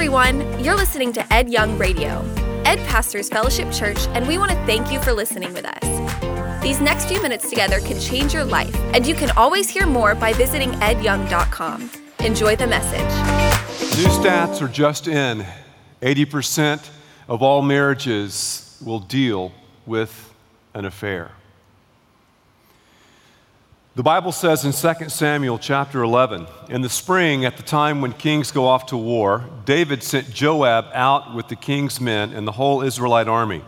everyone. You're listening to Ed Young Radio. Ed pastors Fellowship Church, and we want to thank you for listening with us. These next few minutes together can change your life, and you can always hear more by visiting edyoung.com. Enjoy the message. New stats are just in 80% of all marriages will deal with an affair. The Bible says in 2 Samuel chapter 11, in the spring, at the time when kings go off to war, David sent Joab out with the king's men and the whole Israelite army.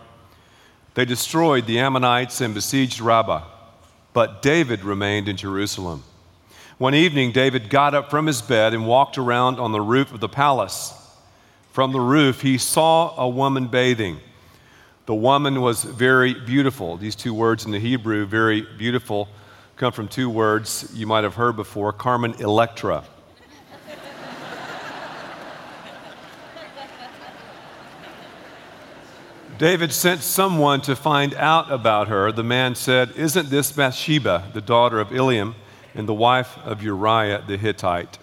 They destroyed the Ammonites and besieged Rabbah, but David remained in Jerusalem. One evening, David got up from his bed and walked around on the roof of the palace. From the roof, he saw a woman bathing. The woman was very beautiful. These two words in the Hebrew, very beautiful come from two words you might have heard before Carmen Electra. David sent someone to find out about her. The man said, Isn't this Bathsheba, the daughter of Eliam and the wife of Uriah the Hittite?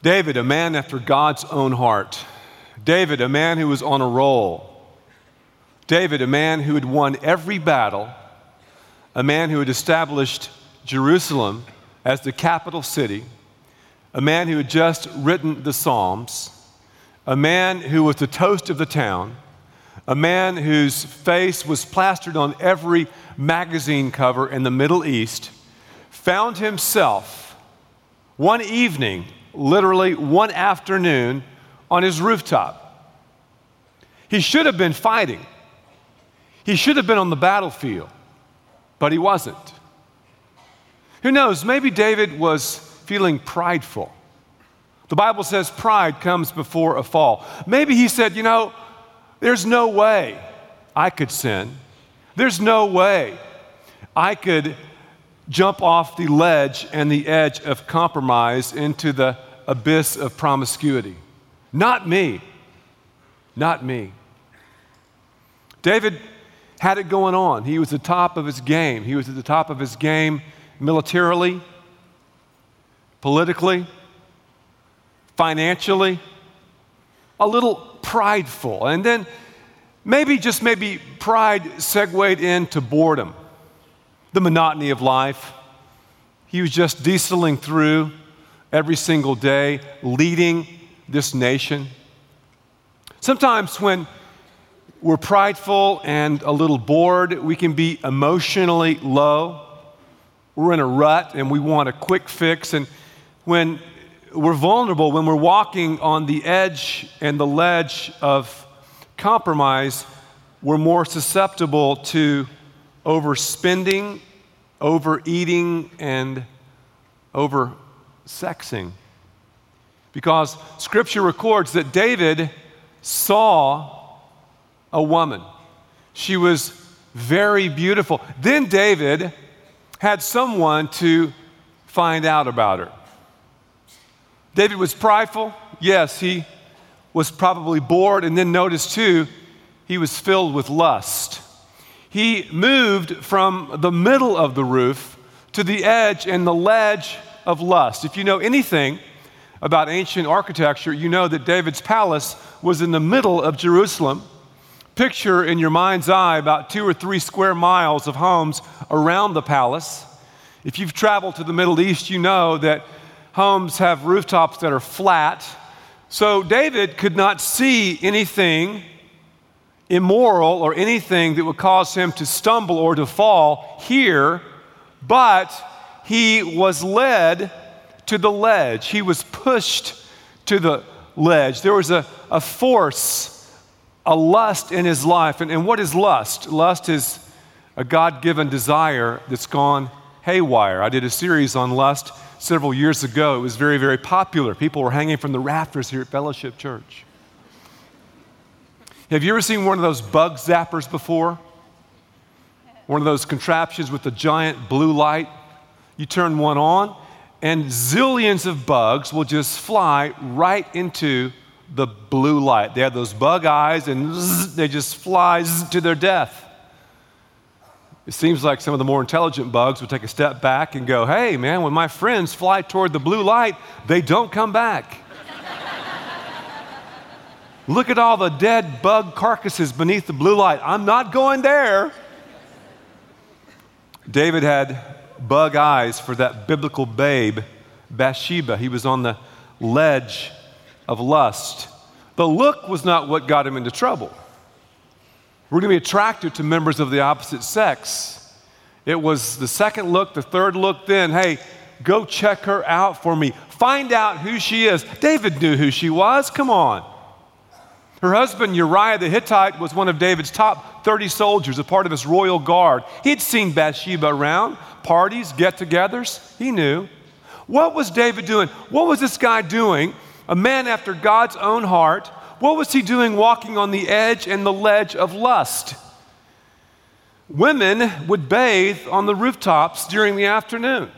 David, a man after God's own heart. David, a man who was on a roll. David, a man who had won every battle a man who had established Jerusalem as the capital city, a man who had just written the Psalms, a man who was the toast of the town, a man whose face was plastered on every magazine cover in the Middle East, found himself one evening, literally one afternoon, on his rooftop. He should have been fighting. He should have been on the battlefield but he wasn't. Who knows? Maybe David was feeling prideful. The Bible says pride comes before a fall. Maybe he said, You know, there's no way I could sin. There's no way I could jump off the ledge and the edge of compromise into the abyss of promiscuity. Not me. Not me. David had it going on. He was at the top of his game. He was at the top of his game militarily, politically, financially, a little prideful. And then maybe, just maybe, pride segued into boredom, the monotony of life. He was just dieseling through every single day, leading this nation. Sometimes when we're prideful and a little bored. We can be emotionally low. We're in a rut and we want a quick fix. And when we're vulnerable, when we're walking on the edge and the ledge of compromise, we're more susceptible to overspending, overeating, and oversexing. Because scripture records that David saw a woman. She was very beautiful. Then David had someone to find out about her. David was prideful. Yes, he was probably bored. And then notice too, he was filled with lust. He moved from the middle of the roof to the edge and the ledge of lust. If you know anything about ancient architecture, you know that David's palace was in the middle of Jerusalem picture in your mind's eye about two or three square miles of homes around the palace. If you've traveled to the Middle East, you know that homes have rooftops that are flat. So David could not see anything immoral or anything that would cause him to stumble or to fall here, but he was led to the ledge. He was pushed to the ledge. There was a, a force a lust in his life. And, and what is lust? Lust is a God given desire that's gone haywire. I did a series on lust several years ago. It was very, very popular. People were hanging from the rafters here at Fellowship Church. Have you ever seen one of those bug zappers before? One of those contraptions with the giant blue light? You turn one on, and zillions of bugs will just fly right into the blue light. They have those bug eyes and zzz, they just fly zzz, to their death. It seems like some of the more intelligent bugs would take a step back and go, hey, man, when my friends fly toward the blue light, they don't come back. Look at all the dead bug carcasses beneath the blue light. I'm not going there. David had bug eyes for that biblical babe, Bathsheba. He was on the ledge of lust. The look was not what got him into trouble. We're going to be attracted to members of the opposite sex. It was the second look, the third look, then, hey, go check her out for me. Find out who she is. David knew who she was. Come on. Her husband, Uriah the Hittite, was one of David's top 30 soldiers, a part of his royal guard. He'd seen Bathsheba around, parties, get togethers. He knew. What was David doing? What was this guy doing? A man after God's own heart. What was he doing walking on the edge and the ledge of lust? Women would bathe on the rooftops during the afternoon.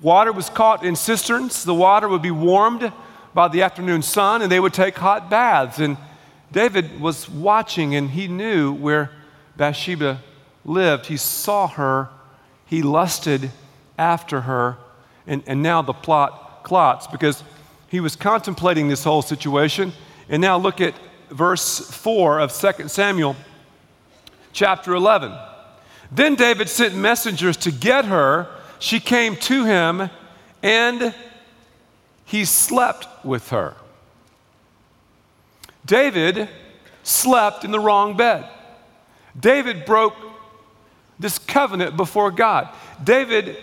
Water was caught in cisterns. The water would be warmed by the afternoon sun, and they would take hot baths. And David was watching and he knew where Bathsheba lived. He saw her, he lusted after her, and, and now the plot clots because he was contemplating this whole situation. And now look at verse 4 of 2 Samuel chapter 11. Then David sent messengers to get her. She came to him, and he slept with her. David slept in the wrong bed. David broke this covenant before God. David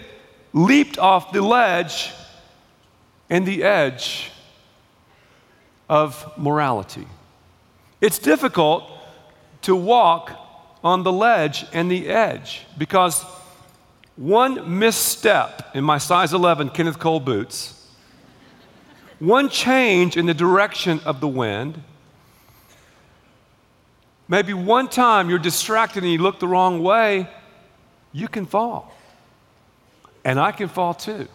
leaped off the ledge and the edge of morality. It's difficult to walk on the ledge and the edge because one misstep in my size 11 Kenneth Cole boots, one change in the direction of the wind, Maybe one time you're distracted and you look the wrong way, you can fall. And I can fall too.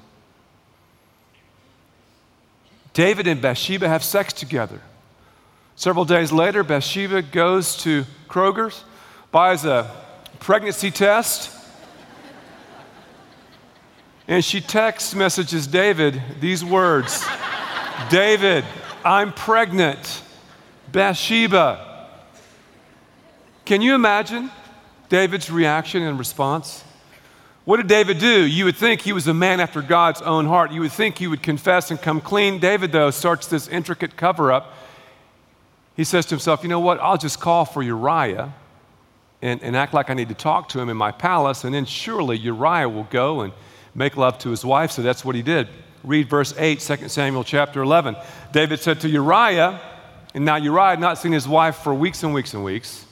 David and Bathsheba have sex together. Several days later, Bathsheba goes to Kroger's, buys a pregnancy test, and she text messages David these words David, I'm pregnant. Bathsheba, can you imagine David's reaction and response? What did David do? You would think he was a man after God's own heart. You would think he would confess and come clean. David, though, starts this intricate cover up. He says to himself, You know what? I'll just call for Uriah and, and act like I need to talk to him in my palace, and then surely Uriah will go and make love to his wife. So that's what he did. Read verse 8, 2 Samuel chapter 11. David said to Uriah, and now Uriah had not seen his wife for weeks and weeks and weeks.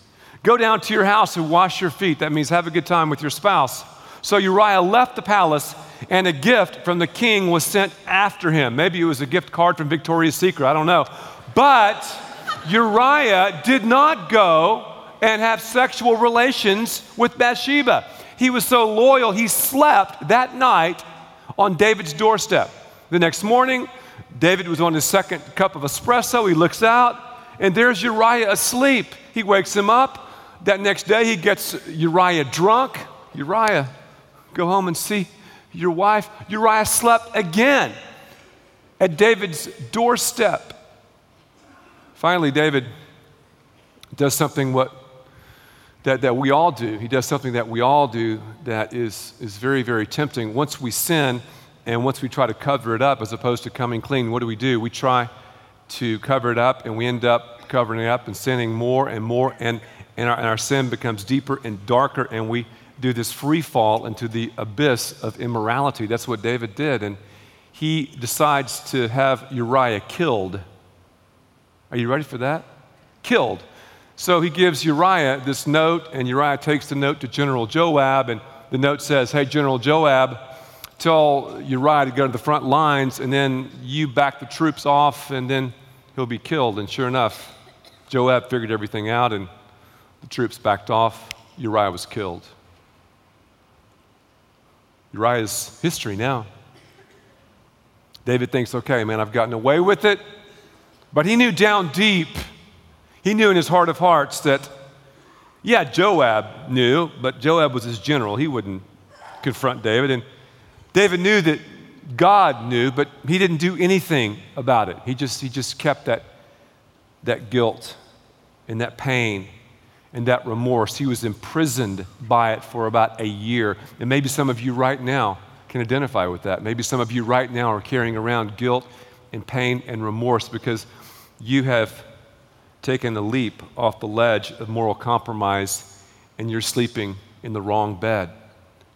Go down to your house and wash your feet. That means have a good time with your spouse. So Uriah left the palace, and a gift from the king was sent after him. Maybe it was a gift card from Victoria's Secret, I don't know. But Uriah did not go and have sexual relations with Bathsheba. He was so loyal, he slept that night on David's doorstep. The next morning, David was on his second cup of espresso. He looks out, and there's Uriah asleep. He wakes him up. That next day, he gets Uriah drunk. Uriah, go home and see your wife. Uriah slept again at David's doorstep. Finally, David does something what, that, that we all do. He does something that we all do that is, is very, very tempting. Once we sin and once we try to cover it up as opposed to coming clean, what do we do? We try to cover it up and we end up covering it up and sinning more and more. And and our, and our sin becomes deeper and darker, and we do this free fall into the abyss of immorality. That's what David did. And he decides to have Uriah killed. Are you ready for that? Killed. So he gives Uriah this note, and Uriah takes the note to General Joab, and the note says, Hey, General Joab, tell Uriah to go to the front lines, and then you back the troops off, and then he'll be killed. And sure enough, Joab figured everything out, and the troops backed off. Uriah was killed. Uriah's history now. David thinks, okay, man, I've gotten away with it. But he knew down deep, he knew in his heart of hearts that, yeah, Joab knew, but Joab was his general. He wouldn't confront David. And David knew that God knew, but he didn't do anything about it. He just, he just kept that that guilt and that pain and that remorse. He was imprisoned by it for about a year. And maybe some of you right now can identify with that. Maybe some of you right now are carrying around guilt and pain and remorse because you have taken a leap off the ledge of moral compromise and you're sleeping in the wrong bed.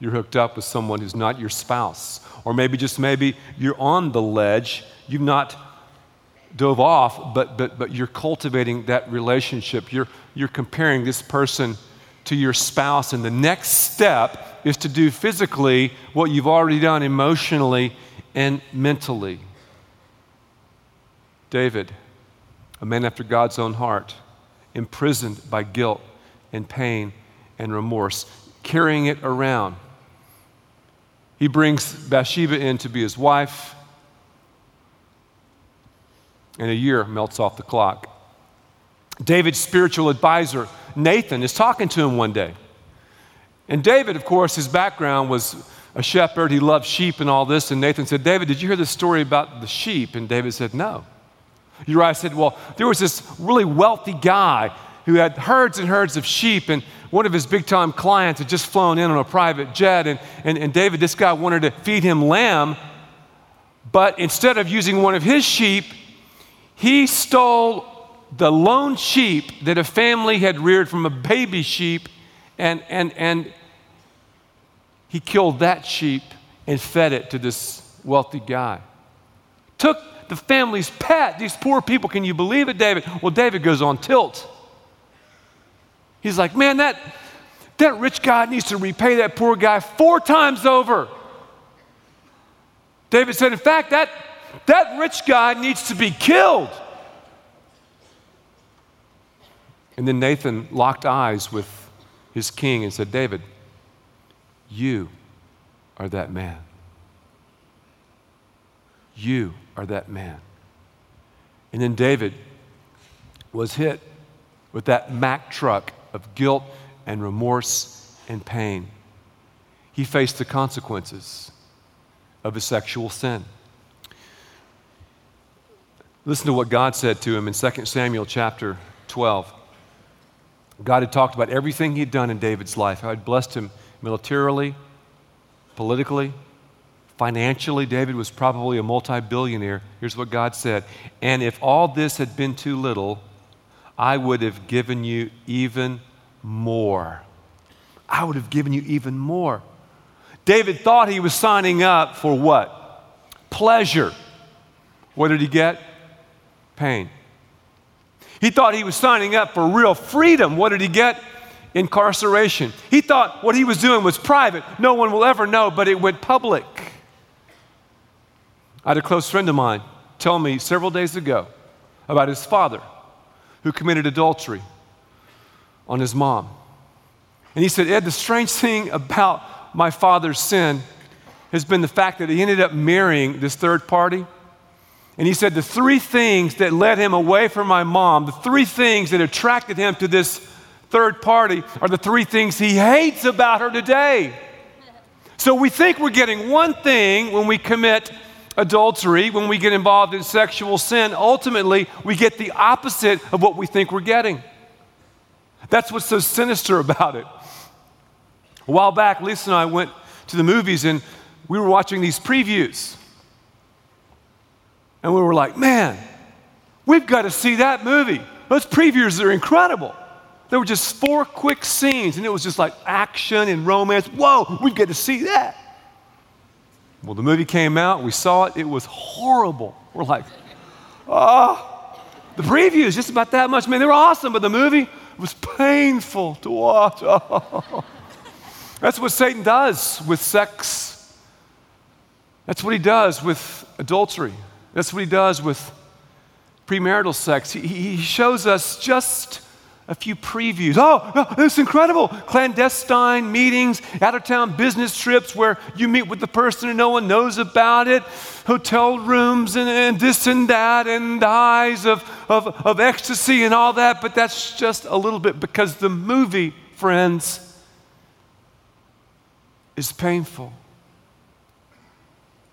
You're hooked up with someone who's not your spouse. Or maybe just maybe you're on the ledge. You've not dove off, but, but, but you're cultivating that relationship. You're, you're comparing this person to your spouse, and the next step is to do physically what you've already done emotionally and mentally. David, a man after God's own heart, imprisoned by guilt and pain and remorse, carrying it around. He brings Bathsheba in to be his wife and a year melts off the clock. David's spiritual advisor, Nathan, is talking to him one day. And David, of course, his background was a shepherd. He loved sheep and all this. And Nathan said, David, did you hear the story about the sheep? And David said, No. Uriah said, Well, there was this really wealthy guy who had herds and herds of sheep, and one of his big time clients had just flown in on a private jet. And, and, and David, this guy wanted to feed him lamb, but instead of using one of his sheep, he stole the lone sheep that a family had reared from a baby sheep, and, and, and he killed that sheep and fed it to this wealthy guy. Took the family's pet. These poor people, can you believe it, David? Well, David goes on tilt. He's like, man, that, that rich guy needs to repay that poor guy four times over. David said, in fact, that that rich guy needs to be killed. And then Nathan locked eyes with his king and said, David, you are that man. You are that man. And then David was hit with that Mack truck of guilt and remorse and pain. He faced the consequences of his sexual sin. Listen to what God said to him in 2 Samuel chapter 12. God had talked about everything he'd done in David's life, how he'd blessed him militarily, politically, financially. David was probably a multi billionaire. Here's what God said And if all this had been too little, I would have given you even more. I would have given you even more. David thought he was signing up for what? Pleasure. What did he get? Pain. He thought he was signing up for real freedom. What did he get? Incarceration. He thought what he was doing was private. No one will ever know, but it went public. I had a close friend of mine tell me several days ago about his father who committed adultery on his mom. And he said, Ed, the strange thing about my father's sin has been the fact that he ended up marrying this third party and he said, The three things that led him away from my mom, the three things that attracted him to this third party, are the three things he hates about her today. So we think we're getting one thing when we commit adultery, when we get involved in sexual sin. Ultimately, we get the opposite of what we think we're getting. That's what's so sinister about it. A while back, Lisa and I went to the movies and we were watching these previews. And we were like, man, we've got to see that movie. Those previews are incredible. There were just four quick scenes, and it was just like action and romance. Whoa, we've got to see that. Well, the movie came out, we saw it, it was horrible. We're like, oh, the preview is just about that much. Man, they were awesome, but the movie was painful to watch. Oh. That's what Satan does with sex. That's what he does with adultery. That's what he does with premarital sex. He, he shows us just a few previews. Oh, oh it's incredible. Clandestine meetings, out of town business trips where you meet with the person and no one knows about it, hotel rooms and, and this and that, and the of, of, of ecstasy and all that. But that's just a little bit because the movie, friends, is painful.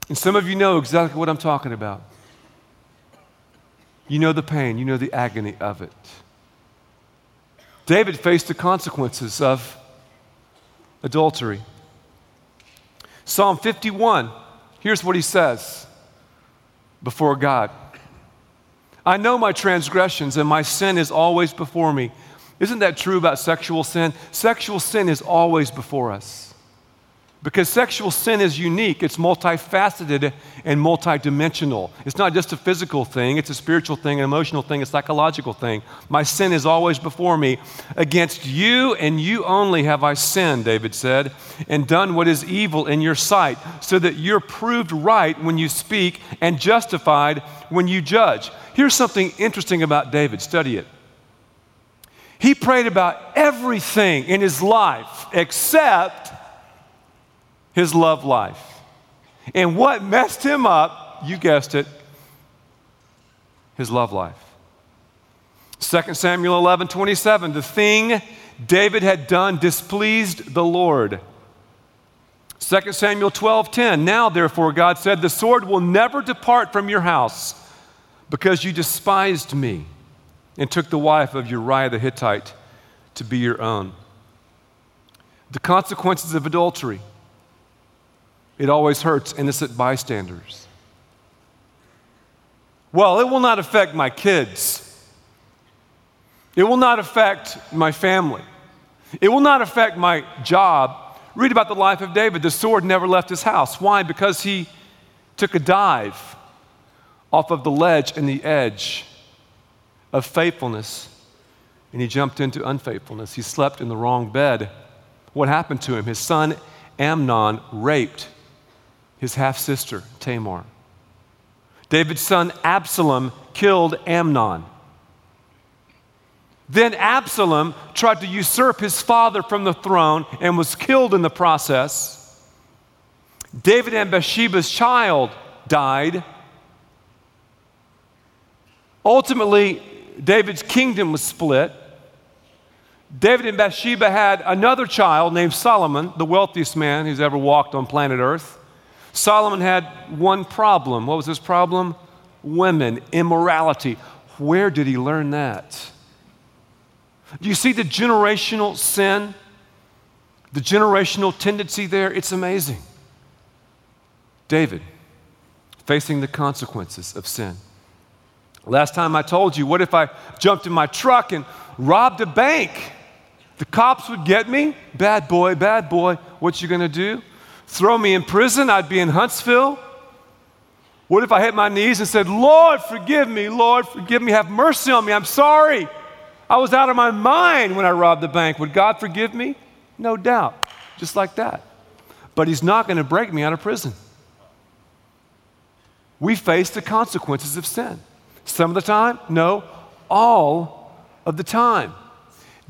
And some of you know exactly what I'm talking about. You know the pain, you know the agony of it. David faced the consequences of adultery. Psalm 51, here's what he says before God I know my transgressions, and my sin is always before me. Isn't that true about sexual sin? Sexual sin is always before us. Because sexual sin is unique, it's multifaceted and multidimensional. It's not just a physical thing, it's a spiritual thing, an emotional thing, a psychological thing. My sin is always before me. Against you and you only have I sinned, David said, and done what is evil in your sight, so that you're proved right when you speak and justified when you judge. Here's something interesting about David study it. He prayed about everything in his life except his love life. And what messed him up, you guessed it, his love life. 2 Samuel 11 27, the thing David had done displeased the Lord. 2 Samuel 12 10, now therefore God said, The sword will never depart from your house because you despised me and took the wife of Uriah the Hittite to be your own. The consequences of adultery it always hurts innocent bystanders. Well, it will not affect my kids. It will not affect my family. It will not affect my job. Read about the life of David. The sword never left his house. Why? Because he took a dive off of the ledge and the edge of faithfulness and he jumped into unfaithfulness. He slept in the wrong bed. What happened to him? His son Amnon raped his half sister, Tamar. David's son Absalom killed Amnon. Then Absalom tried to usurp his father from the throne and was killed in the process. David and Bathsheba's child died. Ultimately, David's kingdom was split. David and Bathsheba had another child named Solomon, the wealthiest man who's ever walked on planet Earth. Solomon had one problem. What was his problem? Women, immorality. Where did he learn that? Do you see the generational sin? The generational tendency there? It's amazing. David, facing the consequences of sin. Last time I told you, what if I jumped in my truck and robbed a bank? The cops would get me. Bad boy, bad boy. What you gonna do? Throw me in prison, I'd be in Huntsville. What if I hit my knees and said, Lord, forgive me, Lord, forgive me, have mercy on me, I'm sorry. I was out of my mind when I robbed the bank. Would God forgive me? No doubt, just like that. But He's not going to break me out of prison. We face the consequences of sin. Some of the time, no, all of the time.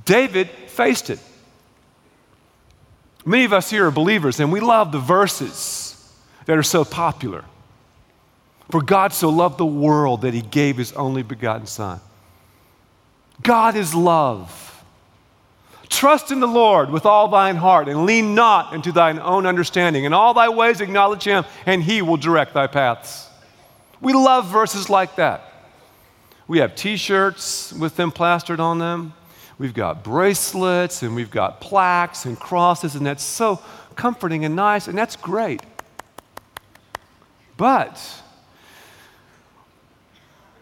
David faced it. Many of us here are believers, and we love the verses that are so popular. For God so loved the world that he gave his only begotten Son. God is love. Trust in the Lord with all thine heart, and lean not into thine own understanding. In all thy ways acknowledge him, and he will direct thy paths. We love verses like that. We have t shirts with them plastered on them. We've got bracelets and we've got plaques and crosses, and that's so comforting and nice, and that's great. But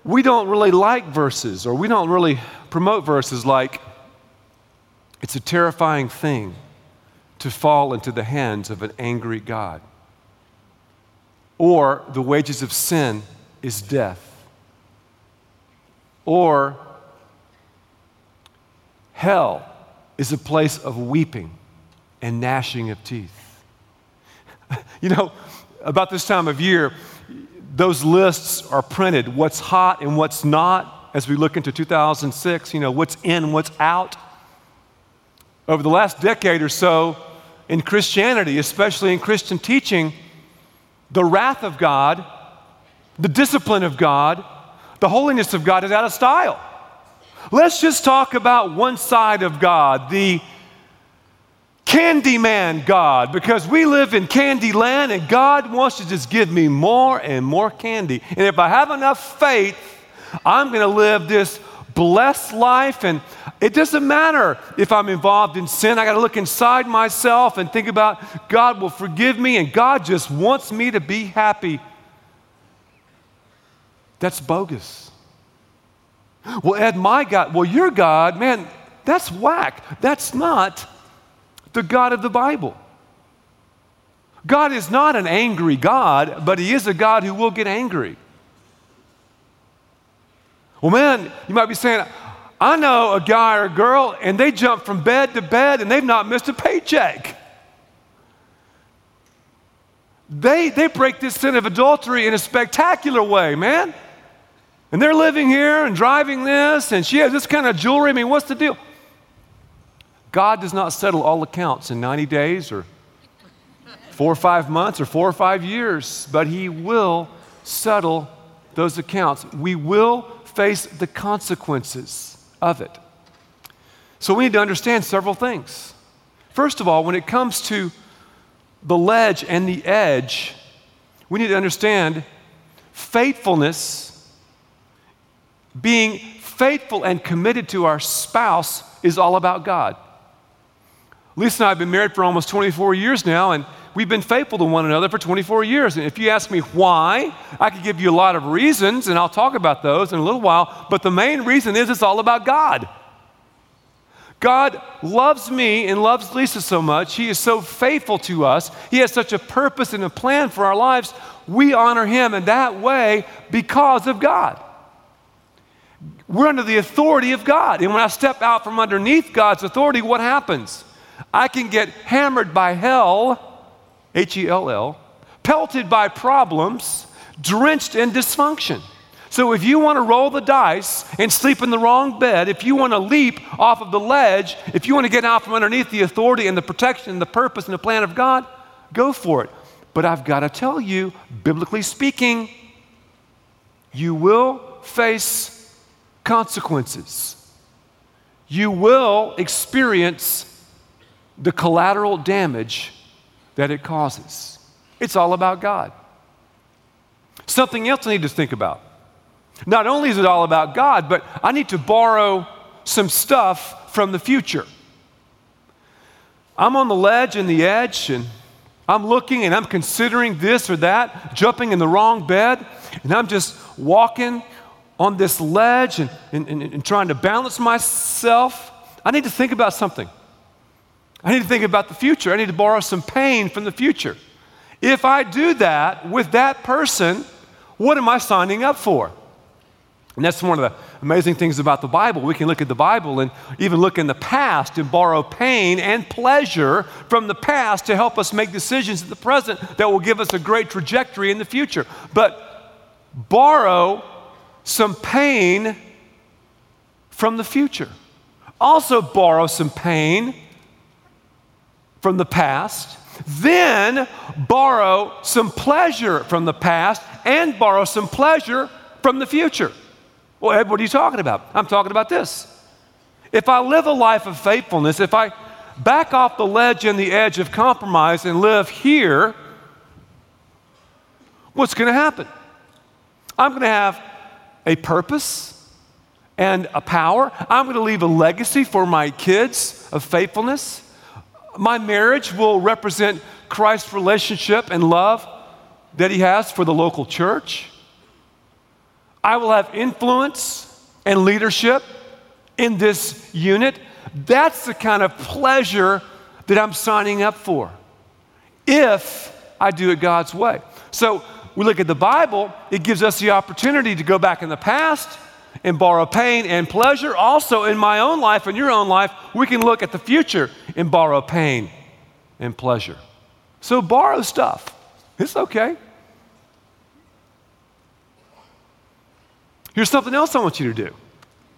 we don't really like verses, or we don't really promote verses like it's a terrifying thing to fall into the hands of an angry God, or the wages of sin is death, or Hell is a place of weeping and gnashing of teeth. you know, about this time of year, those lists are printed what's hot and what's not as we look into 2006, you know, what's in, what's out. Over the last decade or so, in Christianity, especially in Christian teaching, the wrath of God, the discipline of God, the holiness of God is out of style. Let's just talk about one side of God, the Candyman God, because we live in candy land and God wants to just give me more and more candy. And if I have enough faith, I'm going to live this blessed life. And it doesn't matter if I'm involved in sin. I got to look inside myself and think about God will forgive me and God just wants me to be happy. That's bogus. Well, Ed, my God, well, your God, man, that's whack. That's not the God of the Bible. God is not an angry God, but He is a God who will get angry. Well, man, you might be saying, I know a guy or a girl, and they jump from bed to bed and they've not missed a paycheck. They, they break this sin of adultery in a spectacular way, man. And they're living here and driving this, and she has this kind of jewelry. I mean, what's the deal? God does not settle all accounts in 90 days or four or five months or four or five years, but He will settle those accounts. We will face the consequences of it. So we need to understand several things. First of all, when it comes to the ledge and the edge, we need to understand faithfulness being faithful and committed to our spouse is all about God. Lisa and I have been married for almost 24 years now, and we've been faithful to one another for 24 years. And if you ask me why, I could give you a lot of reasons, and I'll talk about those in a little while. But the main reason is it's all about God. God loves me and loves Lisa so much. He is so faithful to us. He has such a purpose and a plan for our lives. We honor Him in that way because of God. We're under the authority of God. And when I step out from underneath God's authority, what happens? I can get hammered by hell, H E L L, pelted by problems, drenched in dysfunction. So if you want to roll the dice and sleep in the wrong bed, if you want to leap off of the ledge, if you want to get out from underneath the authority and the protection and the purpose and the plan of God, go for it. But I've got to tell you, biblically speaking, you will face consequences. You will experience the collateral damage that it causes. It's all about God. Something else I need to think about. Not only is it all about God, but I need to borrow some stuff from the future. I'm on the ledge and the edge, and I'm looking and I'm considering this or that, jumping in the wrong bed, and I'm just walking on this ledge and, and, and, and trying to balance myself, I need to think about something. I need to think about the future. I need to borrow some pain from the future. If I do that with that person, what am I signing up for? And that's one of the amazing things about the Bible. We can look at the Bible and even look in the past and borrow pain and pleasure from the past to help us make decisions in the present that will give us a great trajectory in the future. But borrow some pain from the future. Also, borrow some pain from the past. Then borrow some pleasure from the past and borrow some pleasure from the future. Well, Ed, what are you talking about? I'm talking about this. If I live a life of faithfulness, if I back off the ledge and the edge of compromise and live here, what's going to happen? I'm going to have a purpose and a power. I'm going to leave a legacy for my kids of faithfulness. My marriage will represent Christ's relationship and love that He has for the local church. I will have influence and leadership in this unit. That's the kind of pleasure that I'm signing up for if I do it God's way. So, we look at the Bible, it gives us the opportunity to go back in the past and borrow pain and pleasure. Also, in my own life and your own life, we can look at the future and borrow pain and pleasure. So, borrow stuff. It's okay. Here's something else I want you to do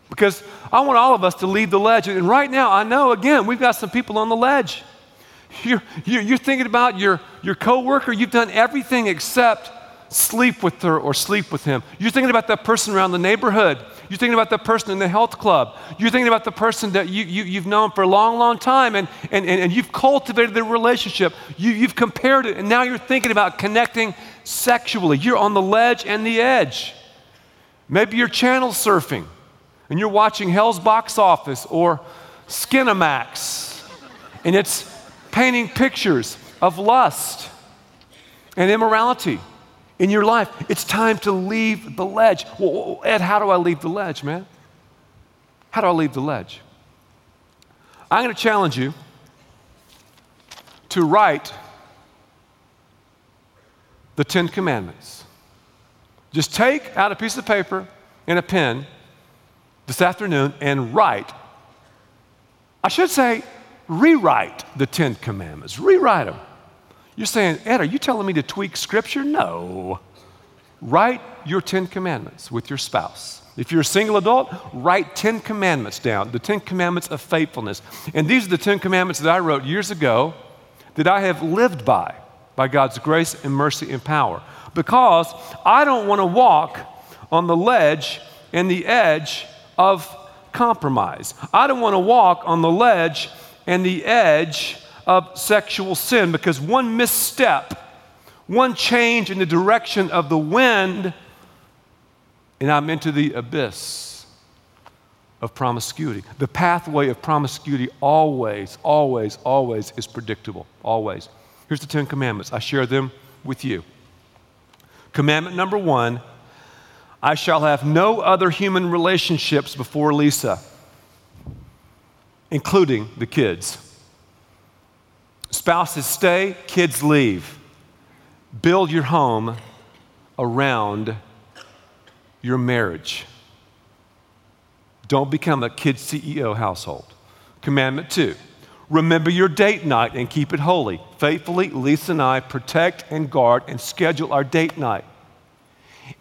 because I want all of us to leave the ledge. And right now, I know, again, we've got some people on the ledge. You're, you're, thinking about your, your coworker, you've done everything except sleep with her or sleep with him. You're thinking about that person around the neighborhood. You're thinking about that person in the health club. You're thinking about the person that you, you, have known for a long, long time and, and, and, and you've cultivated the relationship. You, you've compared it, and now you're thinking about connecting sexually. You're on the ledge and the edge. Maybe you're channel surfing and you're watching Hell's Box Office or Skinamax, and it's painting pictures of lust and immorality in your life. It's time to leave the ledge. Well, Ed, how do I leave the ledge, man? How do I leave the ledge? I'm going to challenge you to write the Ten Commandments. Just take out a piece of paper and a pen this afternoon and write. I should say, rewrite the Ten Commandments. Rewrite them. You're saying, Ed, are you telling me to tweak Scripture? No. Write your Ten Commandments with your spouse. If you're a single adult, write 10 commandments down, the 10 commandments of faithfulness. And these are the 10 commandments that I wrote years ago that I have lived by, by God's grace and mercy and power. Because I don't want to walk on the ledge and the edge of compromise. I don't want to walk on the ledge and the edge of sexual sin because one misstep, one change in the direction of the wind, and I'm into the abyss of promiscuity. The pathway of promiscuity always, always, always is predictable. Always. Here's the Ten Commandments. I share them with you. Commandment number one I shall have no other human relationships before Lisa, including the kids. Spouses stay, kids leave. Build your home around your marriage. Don't become a kid CEO household. Commandment two remember your date night and keep it holy. Faithfully, Lisa and I protect and guard and schedule our date night.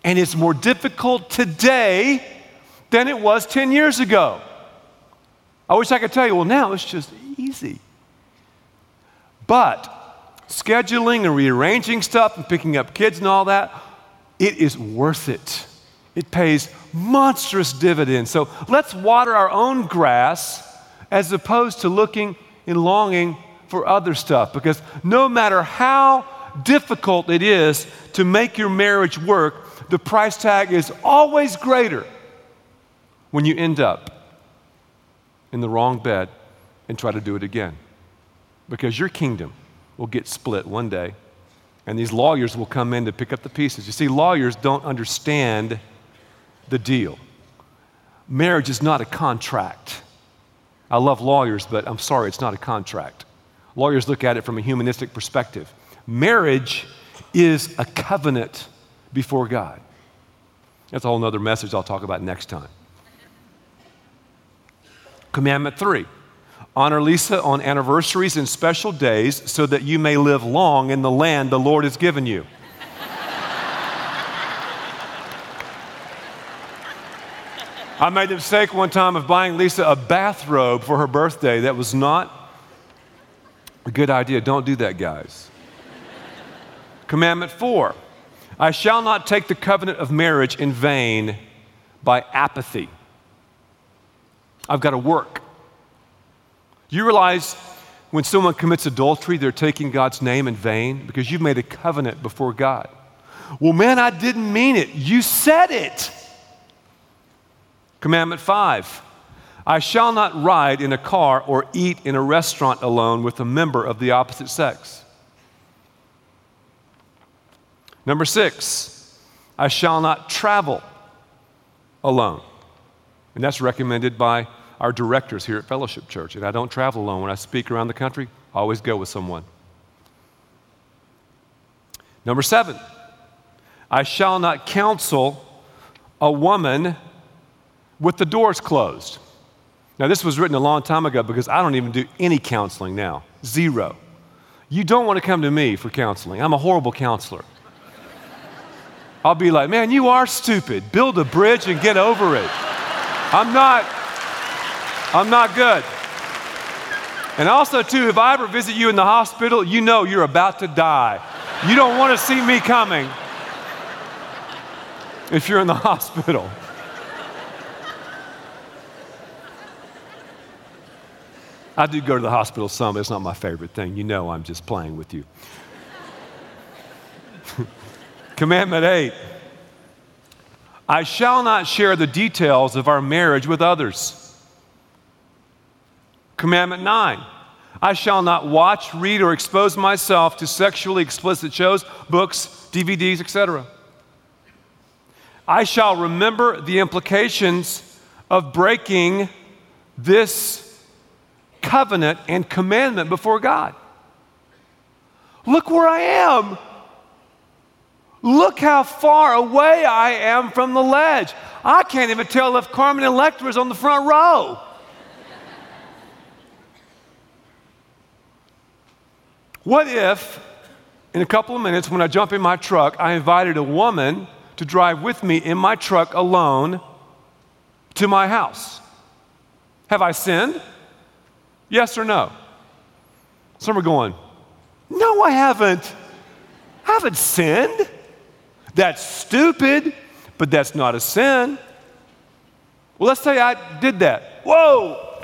And it's more difficult today than it was 10 years ago. I wish I could tell you, well, now it's just easy. But scheduling and rearranging stuff and picking up kids and all that, it is worth it it pays monstrous dividends. So let's water our own grass as opposed to looking and longing for other stuff. Because no matter how difficult it is to make your marriage work, the price tag is always greater when you end up in the wrong bed and try to do it again. Because your kingdom will get split one day, and these lawyers will come in to pick up the pieces. You see, lawyers don't understand the deal. Marriage is not a contract. I love lawyers, but I'm sorry, it's not a contract. Lawyers look at it from a humanistic perspective. Marriage is a covenant before God. That's a whole other message I'll talk about next time. Commandment three honor Lisa on anniversaries and special days so that you may live long in the land the Lord has given you. I made the mistake one time of buying Lisa a bathrobe for her birthday. That was not a good idea. Don't do that, guys. Commandment four I shall not take the covenant of marriage in vain by apathy. I've got to work. You realize when someone commits adultery, they're taking God's name in vain because you've made a covenant before God. Well, man, I didn't mean it. You said it. Commandment five I shall not ride in a car or eat in a restaurant alone with a member of the opposite sex. Number six, I shall not travel alone. And that's recommended by our directors here at Fellowship Church. And I don't travel alone. When I speak around the country, I always go with someone. Number seven, I shall not counsel a woman with the doors closed. Now, this was written a long time ago because I don't even do any counseling now. Zero. You don't want to come to me for counseling. I'm a horrible counselor. I'll be like, man, you are stupid. Build a bridge and get over it. I'm not, I'm not good. And also, too, if I ever visit you in the hospital, you know you're about to die. You don't want to see me coming if you're in the hospital. I do go to the hospital some, but it's not my favorite thing. You know I'm just playing with you. Commandment eight I shall not share the details of our marriage with others. Commandment 9 I shall not watch, read, or expose myself to sexually explicit shows, books, DVDs, etc. I shall remember the implications of breaking this covenant and commandment before God. Look where I am. Look how far away I am from the ledge. I can't even tell if Carmen Electra is on the front row. What if, in a couple of minutes, when I jump in my truck, I invited a woman to drive with me in my truck alone to my house? Have I sinned? Yes or no? Some are going, No, I haven't. I haven't sinned. That's stupid, but that's not a sin. Well, let's say I did that. Whoa!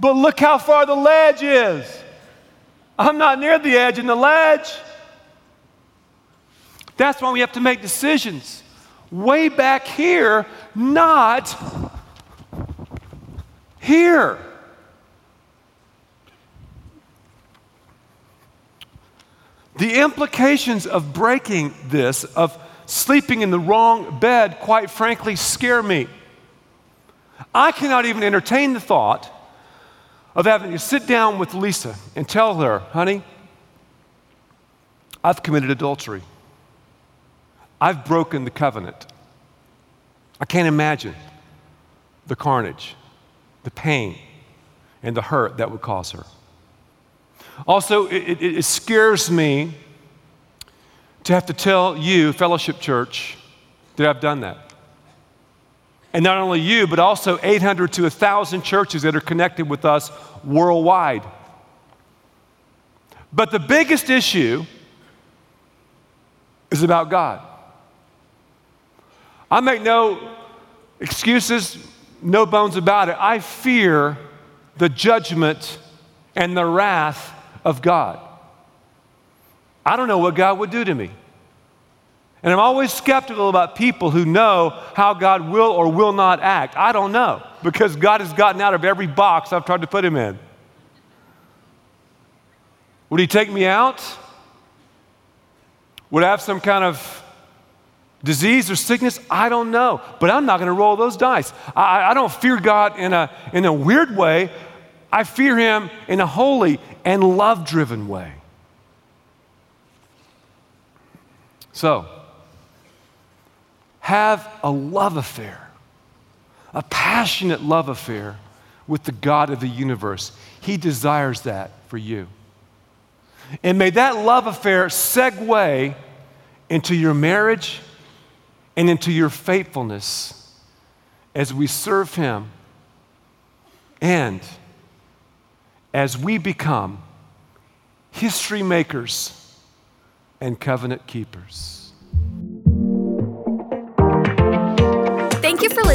But look how far the ledge is. I'm not near the edge and the ledge. That's why we have to make decisions way back here, not here. The implications of breaking this, of sleeping in the wrong bed, quite frankly, scare me. I cannot even entertain the thought of having to sit down with Lisa and tell her, honey, I've committed adultery. I've broken the covenant. I can't imagine the carnage, the pain, and the hurt that would cause her. Also, it, it, it scares me to have to tell you, Fellowship Church, that I've done that. And not only you, but also 800 to 1,000 churches that are connected with us worldwide. But the biggest issue is about God. I make no excuses, no bones about it. I fear the judgment and the wrath of God. I don't know what God would do to me. And I'm always skeptical about people who know how God will or will not act. I don't know because God has gotten out of every box I've tried to put him in. Would he take me out? Would I have some kind of disease or sickness? I don't know. But I'm not going to roll those dice. I, I don't fear God in a, in a weird way. I fear him in a holy and love driven way. So, have a love affair, a passionate love affair with the God of the universe. He desires that for you. And may that love affair segue into your marriage and into your faithfulness as we serve Him and as we become history makers and covenant keepers.